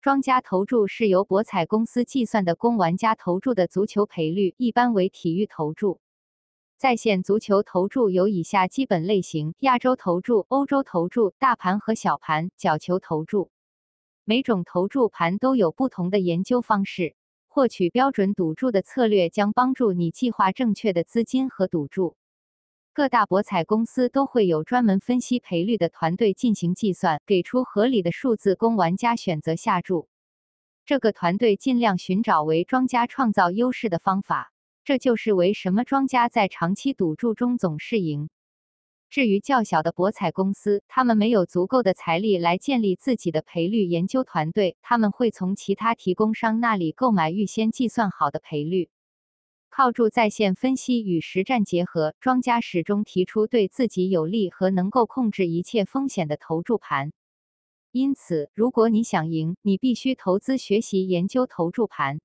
庄家投注是由博彩公司计算的供玩家投注的足球赔率，一般为体育投注。在线足球投注有以下基本类型：亚洲投注、欧洲投注、大盘和小盘、角球投注。每种投注盘都有不同的研究方式，获取标准赌注的策略将帮助你计划正确的资金和赌注。各大博彩公司都会有专门分析赔率的团队进行计算，给出合理的数字供玩家选择下注。这个团队尽量寻找为庄家创造优势的方法，这就是为什么庄家在长期赌注中总是赢。至于较小的博彩公司，他们没有足够的财力来建立自己的赔率研究团队，他们会从其他提供商那里购买预先计算好的赔率。靠住在线分析与实战结合，庄家始终提出对自己有利和能够控制一切风险的投注盘。因此，如果你想赢，你必须投资学习研究投注盘。